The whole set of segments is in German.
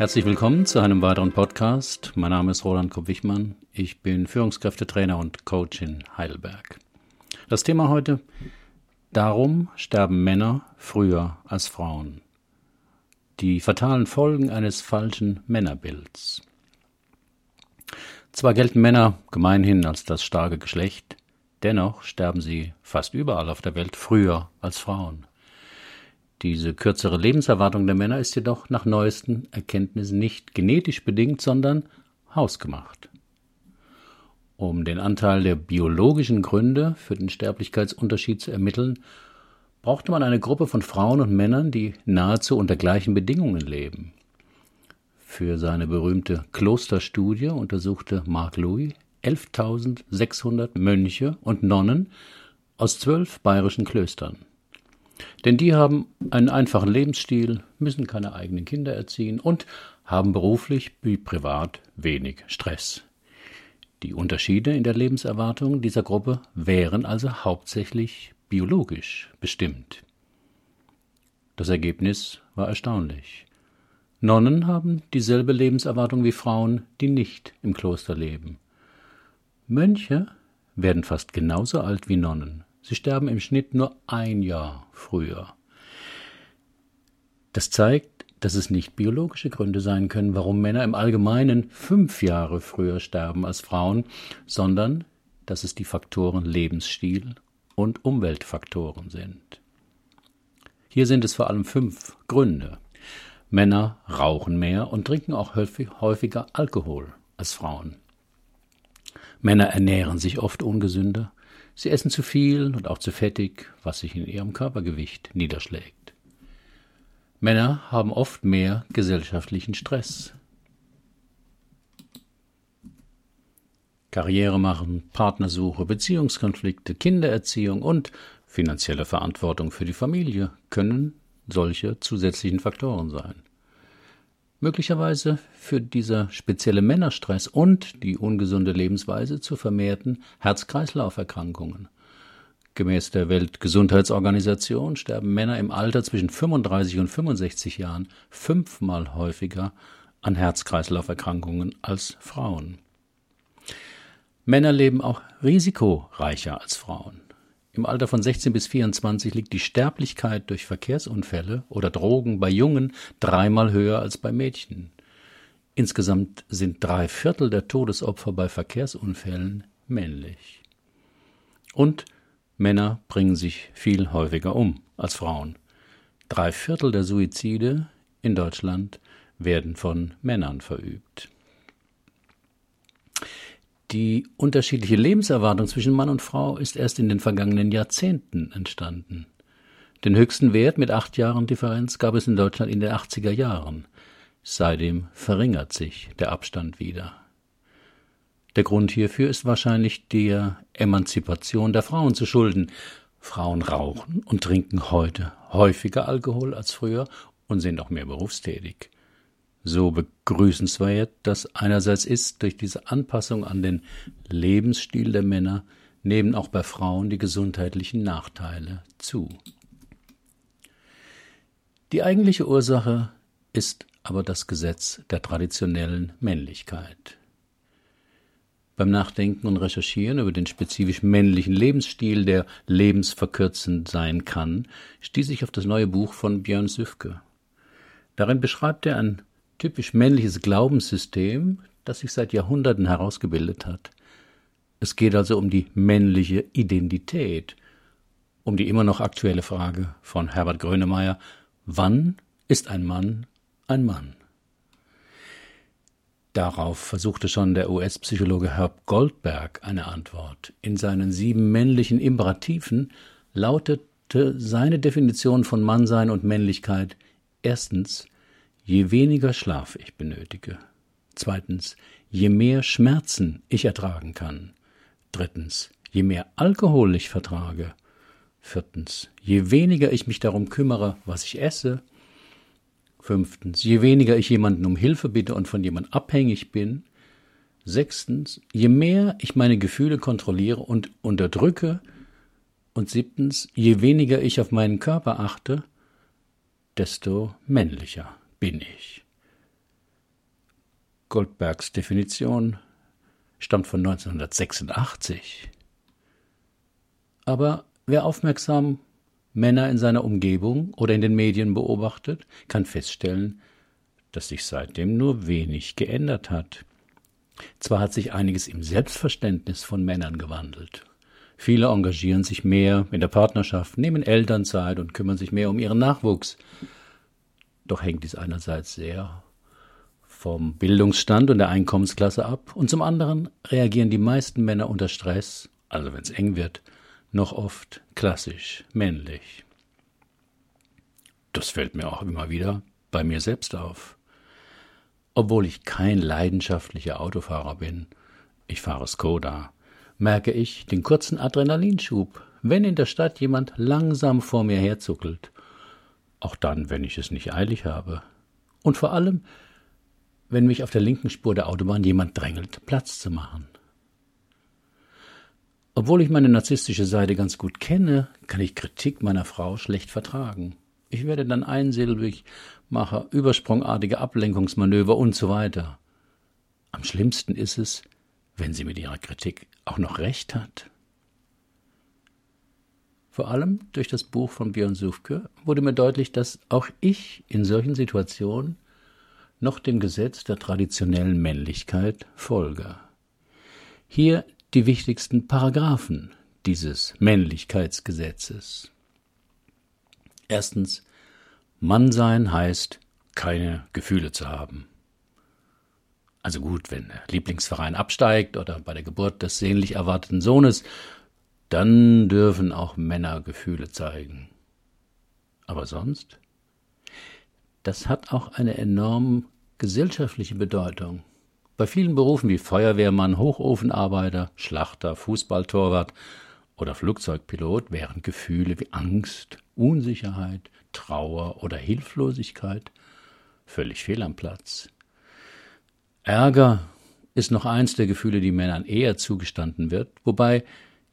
Herzlich willkommen zu einem weiteren Podcast. Mein Name ist Roland Kopp-Wichmann. Ich bin Führungskräftetrainer und Coach in Heidelberg. Das Thema heute: Darum sterben Männer früher als Frauen. Die fatalen Folgen eines falschen Männerbilds. Zwar gelten Männer gemeinhin als das starke Geschlecht, dennoch sterben sie fast überall auf der Welt früher als Frauen. Diese kürzere Lebenserwartung der Männer ist jedoch nach neuesten Erkenntnissen nicht genetisch bedingt, sondern hausgemacht. Um den Anteil der biologischen Gründe für den Sterblichkeitsunterschied zu ermitteln, brauchte man eine Gruppe von Frauen und Männern, die nahezu unter gleichen Bedingungen leben. Für seine berühmte Klosterstudie untersuchte Mark Louis 11.600 Mönche und Nonnen aus zwölf bayerischen Klöstern. Denn die haben einen einfachen Lebensstil, müssen keine eigenen Kinder erziehen und haben beruflich wie privat wenig Stress. Die Unterschiede in der Lebenserwartung dieser Gruppe wären also hauptsächlich biologisch bestimmt. Das Ergebnis war erstaunlich. Nonnen haben dieselbe Lebenserwartung wie Frauen, die nicht im Kloster leben. Mönche werden fast genauso alt wie Nonnen. Sie sterben im Schnitt nur ein Jahr früher. Das zeigt, dass es nicht biologische Gründe sein können, warum Männer im Allgemeinen fünf Jahre früher sterben als Frauen, sondern dass es die Faktoren Lebensstil und Umweltfaktoren sind. Hier sind es vor allem fünf Gründe. Männer rauchen mehr und trinken auch häufiger Alkohol als Frauen. Männer ernähren sich oft ungesünder, Sie essen zu viel und auch zu fettig, was sich in ihrem Körpergewicht niederschlägt. Männer haben oft mehr gesellschaftlichen Stress. Karriere machen, Partnersuche, Beziehungskonflikte, Kindererziehung und finanzielle Verantwortung für die Familie können solche zusätzlichen Faktoren sein möglicherweise führt dieser spezielle Männerstress und die ungesunde Lebensweise zu vermehrten Herz-Kreislauf-Erkrankungen. Gemäß der Weltgesundheitsorganisation sterben Männer im Alter zwischen 35 und 65 Jahren fünfmal häufiger an Herz-Kreislauf-Erkrankungen als Frauen. Männer leben auch risikoreicher als Frauen. Im Alter von 16 bis 24 liegt die Sterblichkeit durch Verkehrsunfälle oder Drogen bei Jungen dreimal höher als bei Mädchen. Insgesamt sind drei Viertel der Todesopfer bei Verkehrsunfällen männlich. Und Männer bringen sich viel häufiger um als Frauen. Drei Viertel der Suizide in Deutschland werden von Männern verübt. Die unterschiedliche Lebenserwartung zwischen Mann und Frau ist erst in den vergangenen Jahrzehnten entstanden. Den höchsten Wert mit acht Jahren Differenz gab es in Deutschland in den 80er Jahren. Seitdem verringert sich der Abstand wieder. Der Grund hierfür ist wahrscheinlich der Emanzipation der Frauen zu schulden. Frauen rauchen und trinken heute häufiger Alkohol als früher und sind auch mehr berufstätig. So begrüßenswert das einerseits ist, durch diese Anpassung an den Lebensstil der Männer nehmen auch bei Frauen die gesundheitlichen Nachteile zu. Die eigentliche Ursache ist aber das Gesetz der traditionellen Männlichkeit. Beim Nachdenken und Recherchieren über den spezifisch männlichen Lebensstil, der lebensverkürzend sein kann, stieß ich auf das neue Buch von Björn Süfke. Darin beschreibt er ein typisch männliches Glaubenssystem, das sich seit Jahrhunderten herausgebildet hat. Es geht also um die männliche Identität, um die immer noch aktuelle Frage von Herbert Grönemeyer, wann ist ein Mann ein Mann? Darauf versuchte schon der US-Psychologe Herb Goldberg eine Antwort. In seinen sieben männlichen Imperativen lautete seine Definition von Mannsein und Männlichkeit erstens je weniger Schlaf ich benötige. Zweitens, je mehr Schmerzen ich ertragen kann. Drittens, je mehr Alkohol ich vertrage. Viertens, je weniger ich mich darum kümmere, was ich esse. Fünftens, je weniger ich jemanden um Hilfe bitte und von jemandem abhängig bin. Sechstens, je mehr ich meine Gefühle kontrolliere und unterdrücke. Und siebtens, je weniger ich auf meinen Körper achte, desto männlicher bin ich. Goldbergs Definition stammt von 1986. Aber wer aufmerksam Männer in seiner Umgebung oder in den Medien beobachtet, kann feststellen, dass sich seitdem nur wenig geändert hat. Zwar hat sich einiges im Selbstverständnis von Männern gewandelt. Viele engagieren sich mehr in der Partnerschaft, nehmen Elternzeit und kümmern sich mehr um ihren Nachwuchs. Doch hängt dies einerseits sehr vom Bildungsstand und der Einkommensklasse ab und zum anderen reagieren die meisten Männer unter Stress, also wenn es eng wird, noch oft klassisch männlich. Das fällt mir auch immer wieder bei mir selbst auf. Obwohl ich kein leidenschaftlicher Autofahrer bin, ich fahre Skoda, merke ich den kurzen Adrenalinschub, wenn in der Stadt jemand langsam vor mir herzuckelt. Auch dann, wenn ich es nicht eilig habe. Und vor allem, wenn mich auf der linken Spur der Autobahn jemand drängelt, Platz zu machen. Obwohl ich meine narzisstische Seite ganz gut kenne, kann ich Kritik meiner Frau schlecht vertragen. Ich werde dann einsilbig, mache übersprungartige Ablenkungsmanöver und so weiter. Am schlimmsten ist es, wenn sie mit ihrer Kritik auch noch recht hat. Vor allem durch das Buch von Björn Sufke wurde mir deutlich, dass auch ich in solchen Situationen noch dem Gesetz der traditionellen Männlichkeit folge. Hier die wichtigsten Paragraphen dieses Männlichkeitsgesetzes. Erstens, Mannsein heißt, keine Gefühle zu haben. Also gut, wenn der Lieblingsverein absteigt oder bei der Geburt des sehnlich erwarteten Sohnes, dann dürfen auch Männer Gefühle zeigen. Aber sonst? Das hat auch eine enorm gesellschaftliche Bedeutung. Bei vielen Berufen wie Feuerwehrmann, Hochofenarbeiter, Schlachter, Fußballtorwart oder Flugzeugpilot wären Gefühle wie Angst, Unsicherheit, Trauer oder Hilflosigkeit völlig fehl am Platz. Ärger ist noch eins der Gefühle, die Männern eher zugestanden wird, wobei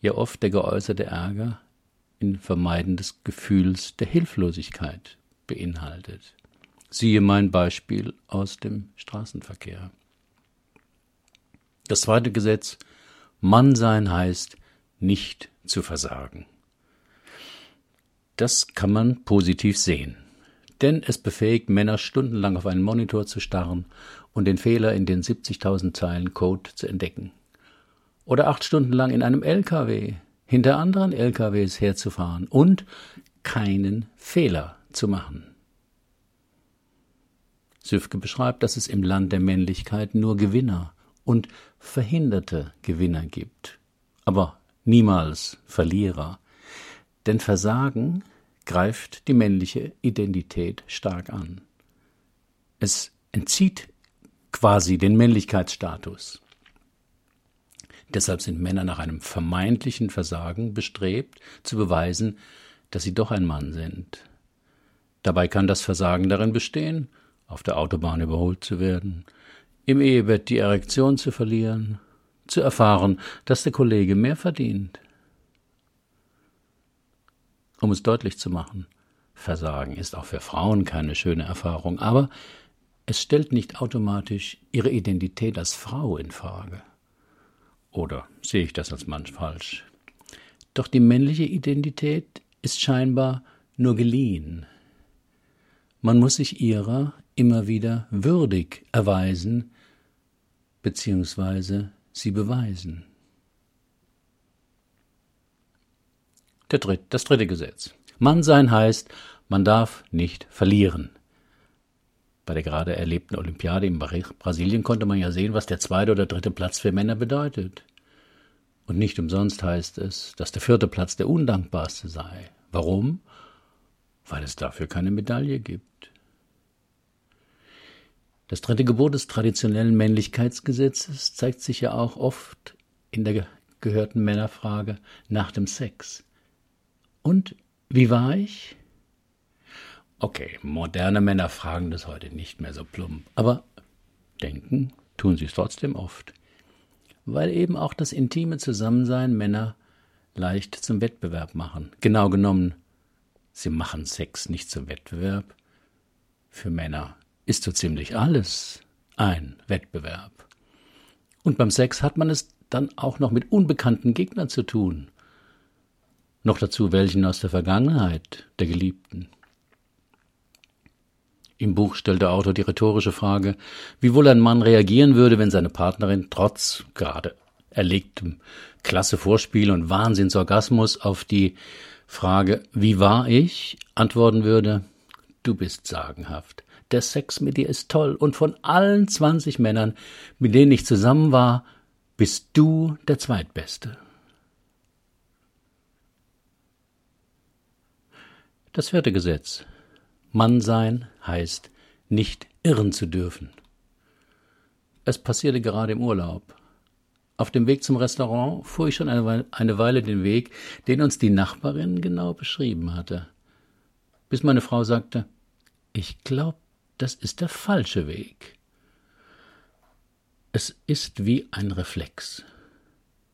ja oft der geäußerte Ärger in Vermeiden des Gefühls der Hilflosigkeit beinhaltet. Siehe mein Beispiel aus dem Straßenverkehr. Das zweite Gesetz Mannsein heißt nicht zu versagen. Das kann man positiv sehen, denn es befähigt Männer stundenlang auf einen Monitor zu starren und den Fehler in den 70.000 Zeilen Code zu entdecken. Oder acht Stunden lang in einem LKW hinter anderen LKWs herzufahren und keinen Fehler zu machen. Süfke beschreibt, dass es im Land der Männlichkeit nur Gewinner und verhinderte Gewinner gibt, aber niemals Verlierer. Denn Versagen greift die männliche Identität stark an. Es entzieht quasi den Männlichkeitsstatus. Deshalb sind Männer nach einem vermeintlichen Versagen bestrebt, zu beweisen, dass sie doch ein Mann sind. Dabei kann das Versagen darin bestehen, auf der Autobahn überholt zu werden, im Ehebett die Erektion zu verlieren, zu erfahren, dass der Kollege mehr verdient. Um es deutlich zu machen, Versagen ist auch für Frauen keine schöne Erfahrung, aber es stellt nicht automatisch ihre Identität als Frau in Frage. Oder sehe ich das als Mann falsch? Doch die männliche Identität ist scheinbar nur geliehen. Man muss sich ihrer immer wieder würdig erweisen bzw. sie beweisen. Dritt, das dritte Gesetz. Mannsein heißt, man darf nicht verlieren. Bei der gerade erlebten Olympiade in Brasilien konnte man ja sehen, was der zweite oder dritte Platz für Männer bedeutet. Und nicht umsonst heißt es, dass der vierte Platz der undankbarste sei. Warum? Weil es dafür keine Medaille gibt. Das dritte Gebot des traditionellen Männlichkeitsgesetzes zeigt sich ja auch oft in der gehörten Männerfrage nach dem Sex. Und wie war ich? Okay, moderne Männer fragen das heute nicht mehr so plump, aber denken tun sie es trotzdem oft, weil eben auch das intime Zusammensein Männer leicht zum Wettbewerb machen. Genau genommen, sie machen Sex nicht zum Wettbewerb. Für Männer ist so ziemlich alles ein Wettbewerb. Und beim Sex hat man es dann auch noch mit unbekannten Gegnern zu tun. Noch dazu welchen aus der Vergangenheit der Geliebten. Im Buch stellt der Autor die rhetorische Frage, wie wohl ein Mann reagieren würde, wenn seine Partnerin trotz gerade erlegtem klasse Vorspiel und Wahnsinnsorgasmus auf die Frage, wie war ich, antworten würde, du bist sagenhaft. Der Sex mit dir ist toll und von allen 20 Männern, mit denen ich zusammen war, bist du der Zweitbeste. Das vierte Gesetz. Mann sein heißt, nicht irren zu dürfen. Es passierte gerade im Urlaub. Auf dem Weg zum Restaurant fuhr ich schon eine Weile den Weg, den uns die Nachbarin genau beschrieben hatte. Bis meine Frau sagte, ich glaube, das ist der falsche Weg. Es ist wie ein Reflex.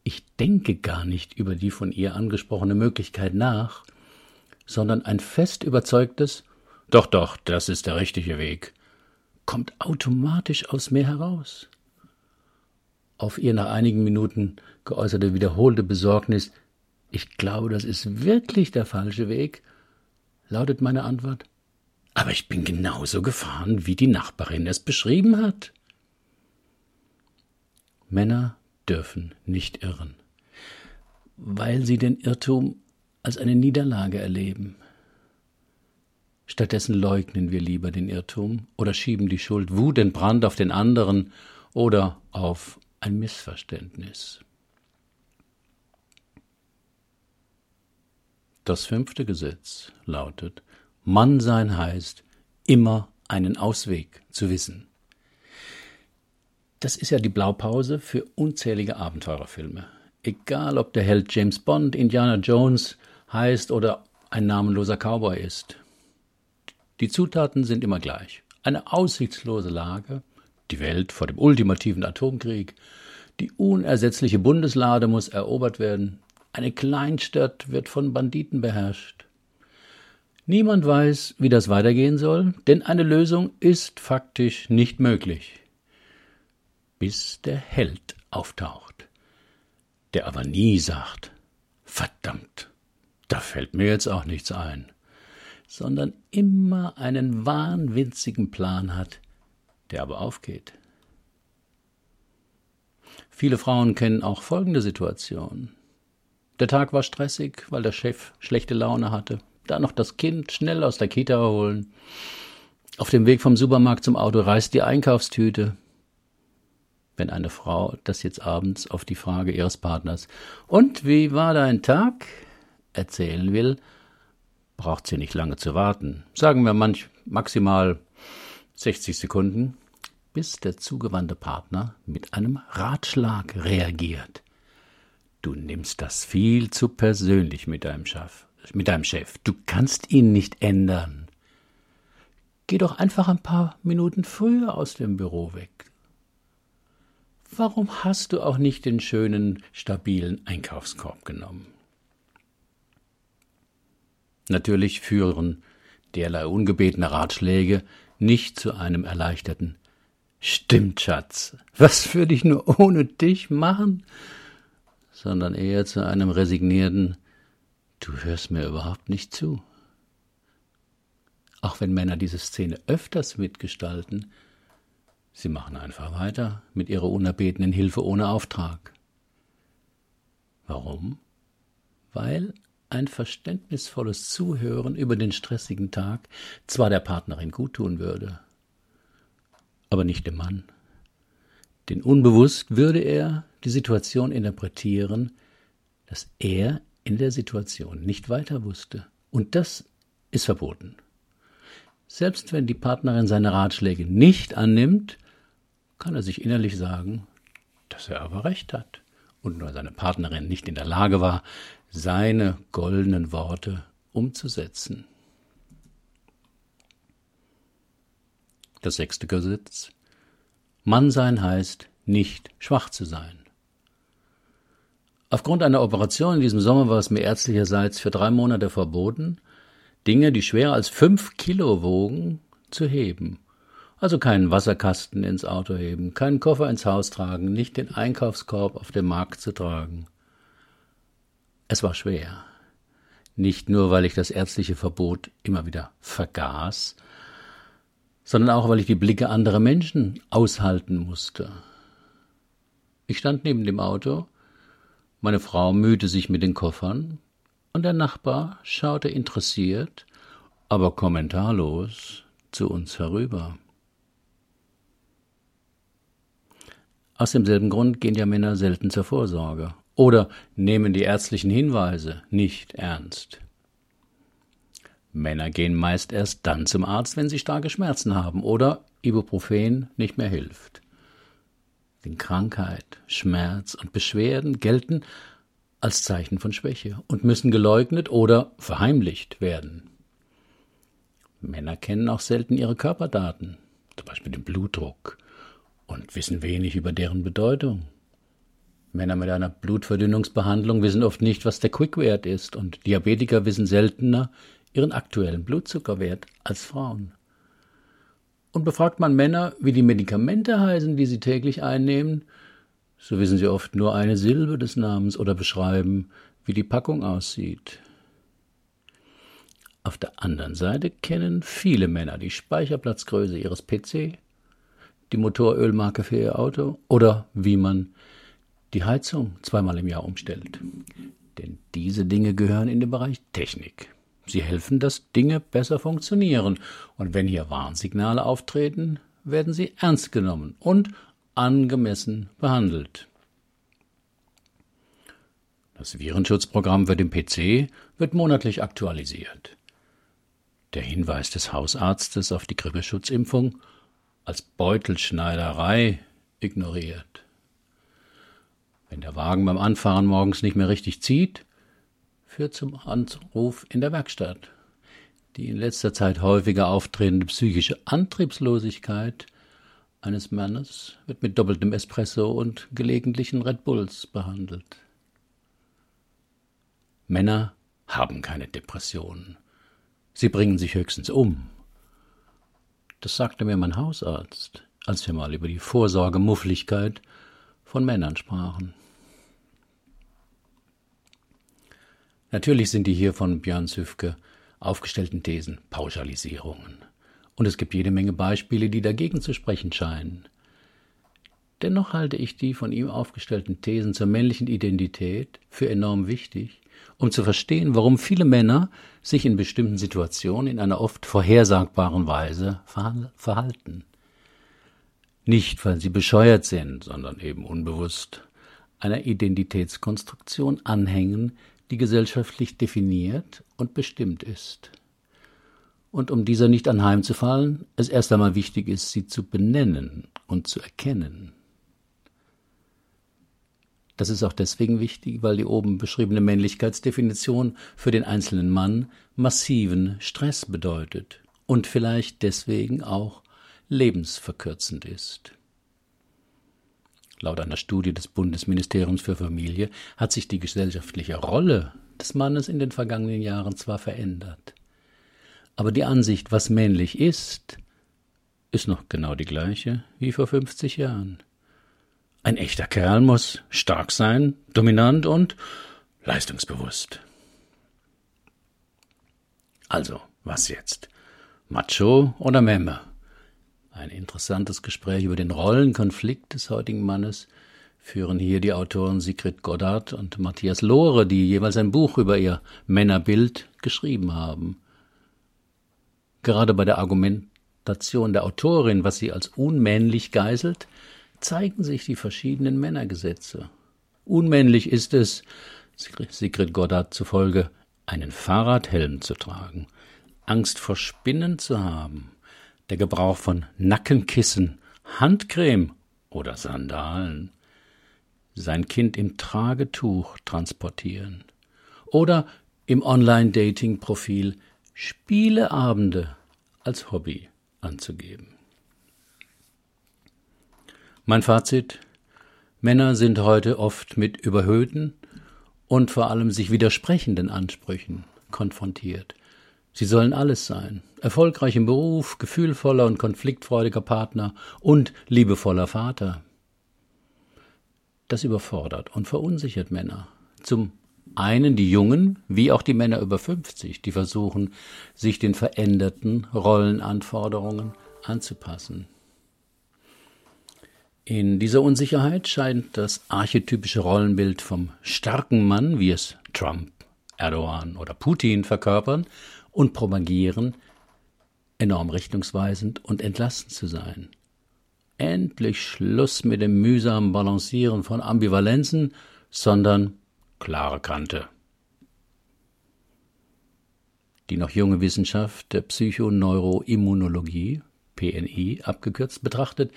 Ich denke gar nicht über die von ihr angesprochene Möglichkeit nach, sondern ein fest überzeugtes Doch, doch, das ist der richtige Weg kommt automatisch aus mir heraus. Auf ihr nach einigen Minuten geäußerte wiederholte Besorgnis Ich glaube, das ist wirklich der falsche Weg, lautet meine Antwort. Aber ich bin genauso gefahren, wie die Nachbarin es beschrieben hat. Männer dürfen nicht irren, weil sie den Irrtum als eine Niederlage erleben. Stattdessen leugnen wir lieber den Irrtum oder schieben die Schuld wutentbrannt auf den anderen oder auf ein Missverständnis. Das fünfte Gesetz lautet, Mann sein heißt, immer einen Ausweg zu wissen. Das ist ja die Blaupause für unzählige Abenteurerfilme. Egal ob der Held James Bond, Indiana Jones heißt oder ein namenloser Cowboy ist. Die Zutaten sind immer gleich. Eine aussichtslose Lage, die Welt vor dem ultimativen Atomkrieg, die unersetzliche Bundeslade muss erobert werden, eine Kleinstadt wird von Banditen beherrscht. Niemand weiß, wie das weitergehen soll, denn eine Lösung ist faktisch nicht möglich bis der Held auftaucht, der aber nie sagt, verdammt, da fällt mir jetzt auch nichts ein, sondern immer einen wahnwitzigen Plan hat, der aber aufgeht. Viele Frauen kennen auch folgende Situation. Der Tag war stressig, weil der Chef schlechte Laune hatte. Da noch das Kind schnell aus der Kita holen. Auf dem Weg vom Supermarkt zum Auto reißt die Einkaufstüte wenn eine Frau das jetzt abends auf die Frage ihres Partners Und wie war dein Tag? erzählen will, braucht sie nicht lange zu warten. Sagen wir manch maximal 60 Sekunden, bis der zugewandte Partner mit einem Ratschlag reagiert. Du nimmst das viel zu persönlich mit deinem Chef. Mit deinem Chef. Du kannst ihn nicht ändern. Geh doch einfach ein paar Minuten früher aus dem Büro weg. Warum hast du auch nicht den schönen, stabilen Einkaufskorb genommen? Natürlich führen derlei ungebetene Ratschläge nicht zu einem erleichterten Stimmt, Schatz, was würde ich nur ohne dich machen? sondern eher zu einem resignierten Du hörst mir überhaupt nicht zu. Auch wenn Männer diese Szene öfters mitgestalten, Sie machen einfach weiter mit ihrer unerbetenen Hilfe ohne Auftrag. Warum? Weil ein verständnisvolles Zuhören über den stressigen Tag zwar der Partnerin guttun würde, aber nicht dem Mann. Denn unbewusst würde er die Situation interpretieren, dass er in der Situation nicht weiter wusste. Und das ist verboten. Selbst wenn die Partnerin seine Ratschläge nicht annimmt, kann er sich innerlich sagen, dass er aber recht hat und nur seine Partnerin nicht in der Lage war, seine goldenen Worte umzusetzen. Das sechste Gesetz. Mann sein heißt, nicht schwach zu sein. Aufgrund einer Operation in diesem Sommer war es mir ärztlicherseits für drei Monate verboten, Dinge, die schwerer als fünf Kilo wogen, zu heben Also keinen Wasserkasten ins Auto heben, keinen Koffer ins Haus tragen, nicht den Einkaufskorb auf dem Markt zu tragen. Es war schwer. Nicht nur, weil ich das ärztliche Verbot immer wieder vergaß, sondern auch, weil ich die Blicke anderer Menschen aushalten musste. Ich stand neben dem Auto, meine Frau mühte sich mit den Koffern, und der Nachbar schaute interessiert, aber kommentarlos zu uns herüber. Aus demselben Grund gehen ja Männer selten zur Vorsorge oder nehmen die ärztlichen Hinweise nicht ernst. Männer gehen meist erst dann zum Arzt, wenn sie starke Schmerzen haben oder Ibuprofen nicht mehr hilft. Denn Krankheit, Schmerz und Beschwerden gelten als Zeichen von Schwäche und müssen geleugnet oder verheimlicht werden. Männer kennen auch selten ihre Körperdaten, zum Beispiel den Blutdruck, und wissen wenig über deren Bedeutung. Männer mit einer Blutverdünnungsbehandlung wissen oft nicht, was der Quickwert ist, und Diabetiker wissen seltener ihren aktuellen Blutzuckerwert als Frauen. Und befragt man Männer, wie die Medikamente heißen, die sie täglich einnehmen, so wissen sie oft nur eine Silbe des Namens oder beschreiben, wie die Packung aussieht. Auf der anderen Seite kennen viele Männer die Speicherplatzgröße ihres PC, die Motorölmarke für ihr Auto oder wie man die Heizung zweimal im Jahr umstellt. Denn diese Dinge gehören in den Bereich Technik. Sie helfen, dass Dinge besser funktionieren. Und wenn hier Warnsignale auftreten, werden sie ernst genommen und angemessen behandelt. Das Virenschutzprogramm für den PC wird monatlich aktualisiert. Der Hinweis des Hausarztes auf die Grippeschutzimpfung als Beutelschneiderei ignoriert. Wenn der Wagen beim Anfahren morgens nicht mehr richtig zieht, führt zum Anruf in der Werkstatt. Die in letzter Zeit häufiger auftretende psychische Antriebslosigkeit eines Mannes wird mit doppeltem Espresso und gelegentlichen Red Bulls behandelt. Männer haben keine Depressionen. Sie bringen sich höchstens um. Das sagte mir mein Hausarzt, als wir mal über die Vorsorgemuffligkeit von Männern sprachen. Natürlich sind die hier von Björn Süfke aufgestellten Thesen Pauschalisierungen. Und es gibt jede Menge Beispiele, die dagegen zu sprechen scheinen. Dennoch halte ich die von ihm aufgestellten Thesen zur männlichen Identität für enorm wichtig, um zu verstehen, warum viele Männer sich in bestimmten Situationen in einer oft vorhersagbaren Weise verhalten. Nicht, weil sie bescheuert sind, sondern eben unbewusst einer Identitätskonstruktion anhängen, die gesellschaftlich definiert und bestimmt ist. Und um dieser nicht anheimzufallen, es erst einmal wichtig ist, sie zu benennen und zu erkennen. Das ist auch deswegen wichtig, weil die oben beschriebene Männlichkeitsdefinition für den einzelnen Mann massiven Stress bedeutet und vielleicht deswegen auch lebensverkürzend ist. Laut einer Studie des Bundesministeriums für Familie hat sich die gesellschaftliche Rolle des Mannes in den vergangenen Jahren zwar verändert, aber die Ansicht, was männlich ist, ist noch genau die gleiche wie vor 50 Jahren. Ein echter Kerl muss stark sein, dominant und leistungsbewusst. Also, was jetzt? Macho oder Memme? Ein interessantes Gespräch über den Rollenkonflikt des heutigen Mannes führen hier die Autoren Sigrid Goddard und Matthias Lohre, die jeweils ein Buch über ihr Männerbild geschrieben haben. Gerade bei der Argumentation der Autorin, was sie als unmännlich geißelt, zeigen sich die verschiedenen Männergesetze. Unmännlich ist es, Sigrid Goddard zufolge, einen Fahrradhelm zu tragen, Angst vor Spinnen zu haben, der Gebrauch von Nackenkissen, Handcreme oder Sandalen, sein Kind im Tragetuch transportieren oder im Online-Dating-Profil Spieleabende als Hobby anzugeben. Mein Fazit Männer sind heute oft mit überhöhten und vor allem sich widersprechenden Ansprüchen konfrontiert, Sie sollen alles sein. Erfolgreich im Beruf, gefühlvoller und konfliktfreudiger Partner und liebevoller Vater. Das überfordert und verunsichert Männer. Zum einen die Jungen, wie auch die Männer über 50, die versuchen, sich den veränderten Rollenanforderungen anzupassen. In dieser Unsicherheit scheint das archetypische Rollenbild vom starken Mann, wie es Trump, Erdogan oder Putin verkörpern und propagieren, enorm richtungsweisend und entlastend zu sein. Endlich Schluss mit dem mühsamen Balancieren von Ambivalenzen, sondern klare Kante. Die noch junge Wissenschaft der Psychoneuroimmunologie, PNI abgekürzt, betrachtet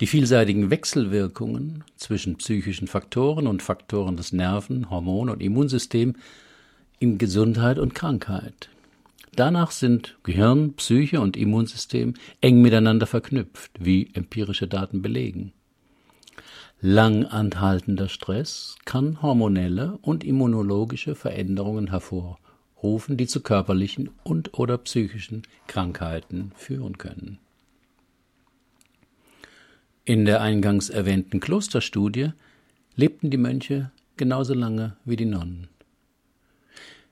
die vielseitigen Wechselwirkungen zwischen psychischen Faktoren und Faktoren des Nerven-, Hormon- und Immunsystems in Gesundheit und Krankheit. Danach sind Gehirn, Psyche und Immunsystem eng miteinander verknüpft, wie empirische Daten belegen. Lang anhaltender Stress kann hormonelle und immunologische Veränderungen hervorrufen, die zu körperlichen und oder psychischen Krankheiten führen können. In der eingangs erwähnten Klosterstudie lebten die Mönche genauso lange wie die Nonnen.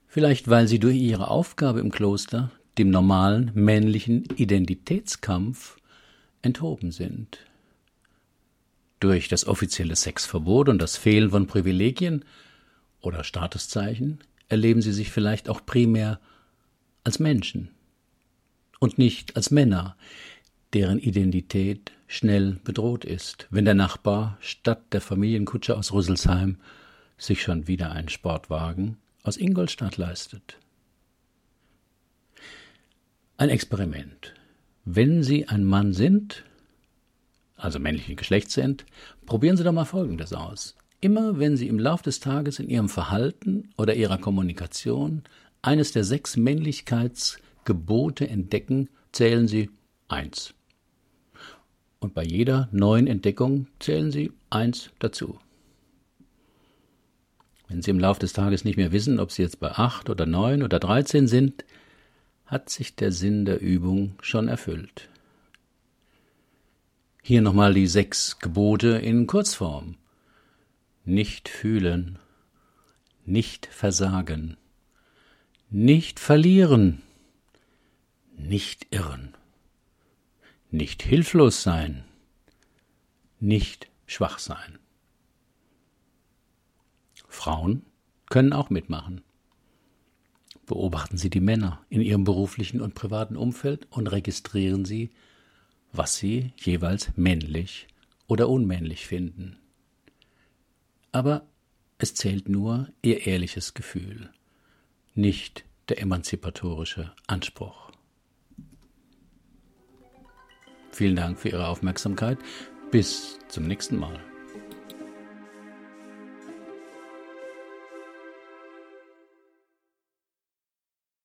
Vielleicht weil sie durch ihre Aufgabe im Kloster dem normalen männlichen Identitätskampf enthoben sind. Durch das offizielle Sexverbot und das Fehlen von Privilegien oder Statuszeichen erleben sie sich vielleicht auch primär als Menschen und nicht als Männer, deren Identität schnell bedroht ist, wenn der Nachbar statt der Familienkutsche aus Rüsselsheim sich schon wieder einen Sportwagen aus Ingolstadt leistet. Ein Experiment. Wenn Sie ein Mann sind, also männlichen Geschlechts sind, probieren Sie doch mal Folgendes aus. Immer wenn Sie im Lauf des Tages in Ihrem Verhalten oder Ihrer Kommunikation eines der sechs Männlichkeitsgebote entdecken, zählen Sie eins. Und bei jeder neuen Entdeckung zählen Sie eins dazu. Wenn Sie im Laufe des Tages nicht mehr wissen, ob Sie jetzt bei acht oder neun oder dreizehn sind, hat sich der Sinn der Übung schon erfüllt. Hier nochmal die sechs Gebote in Kurzform. Nicht fühlen, nicht versagen, nicht verlieren, nicht irren, nicht hilflos sein, nicht schwach sein. Frauen können auch mitmachen. Beobachten Sie die Männer in ihrem beruflichen und privaten Umfeld und registrieren Sie, was sie jeweils männlich oder unmännlich finden. Aber es zählt nur ihr ehrliches Gefühl, nicht der emanzipatorische Anspruch. Vielen Dank für Ihre Aufmerksamkeit. Bis zum nächsten Mal.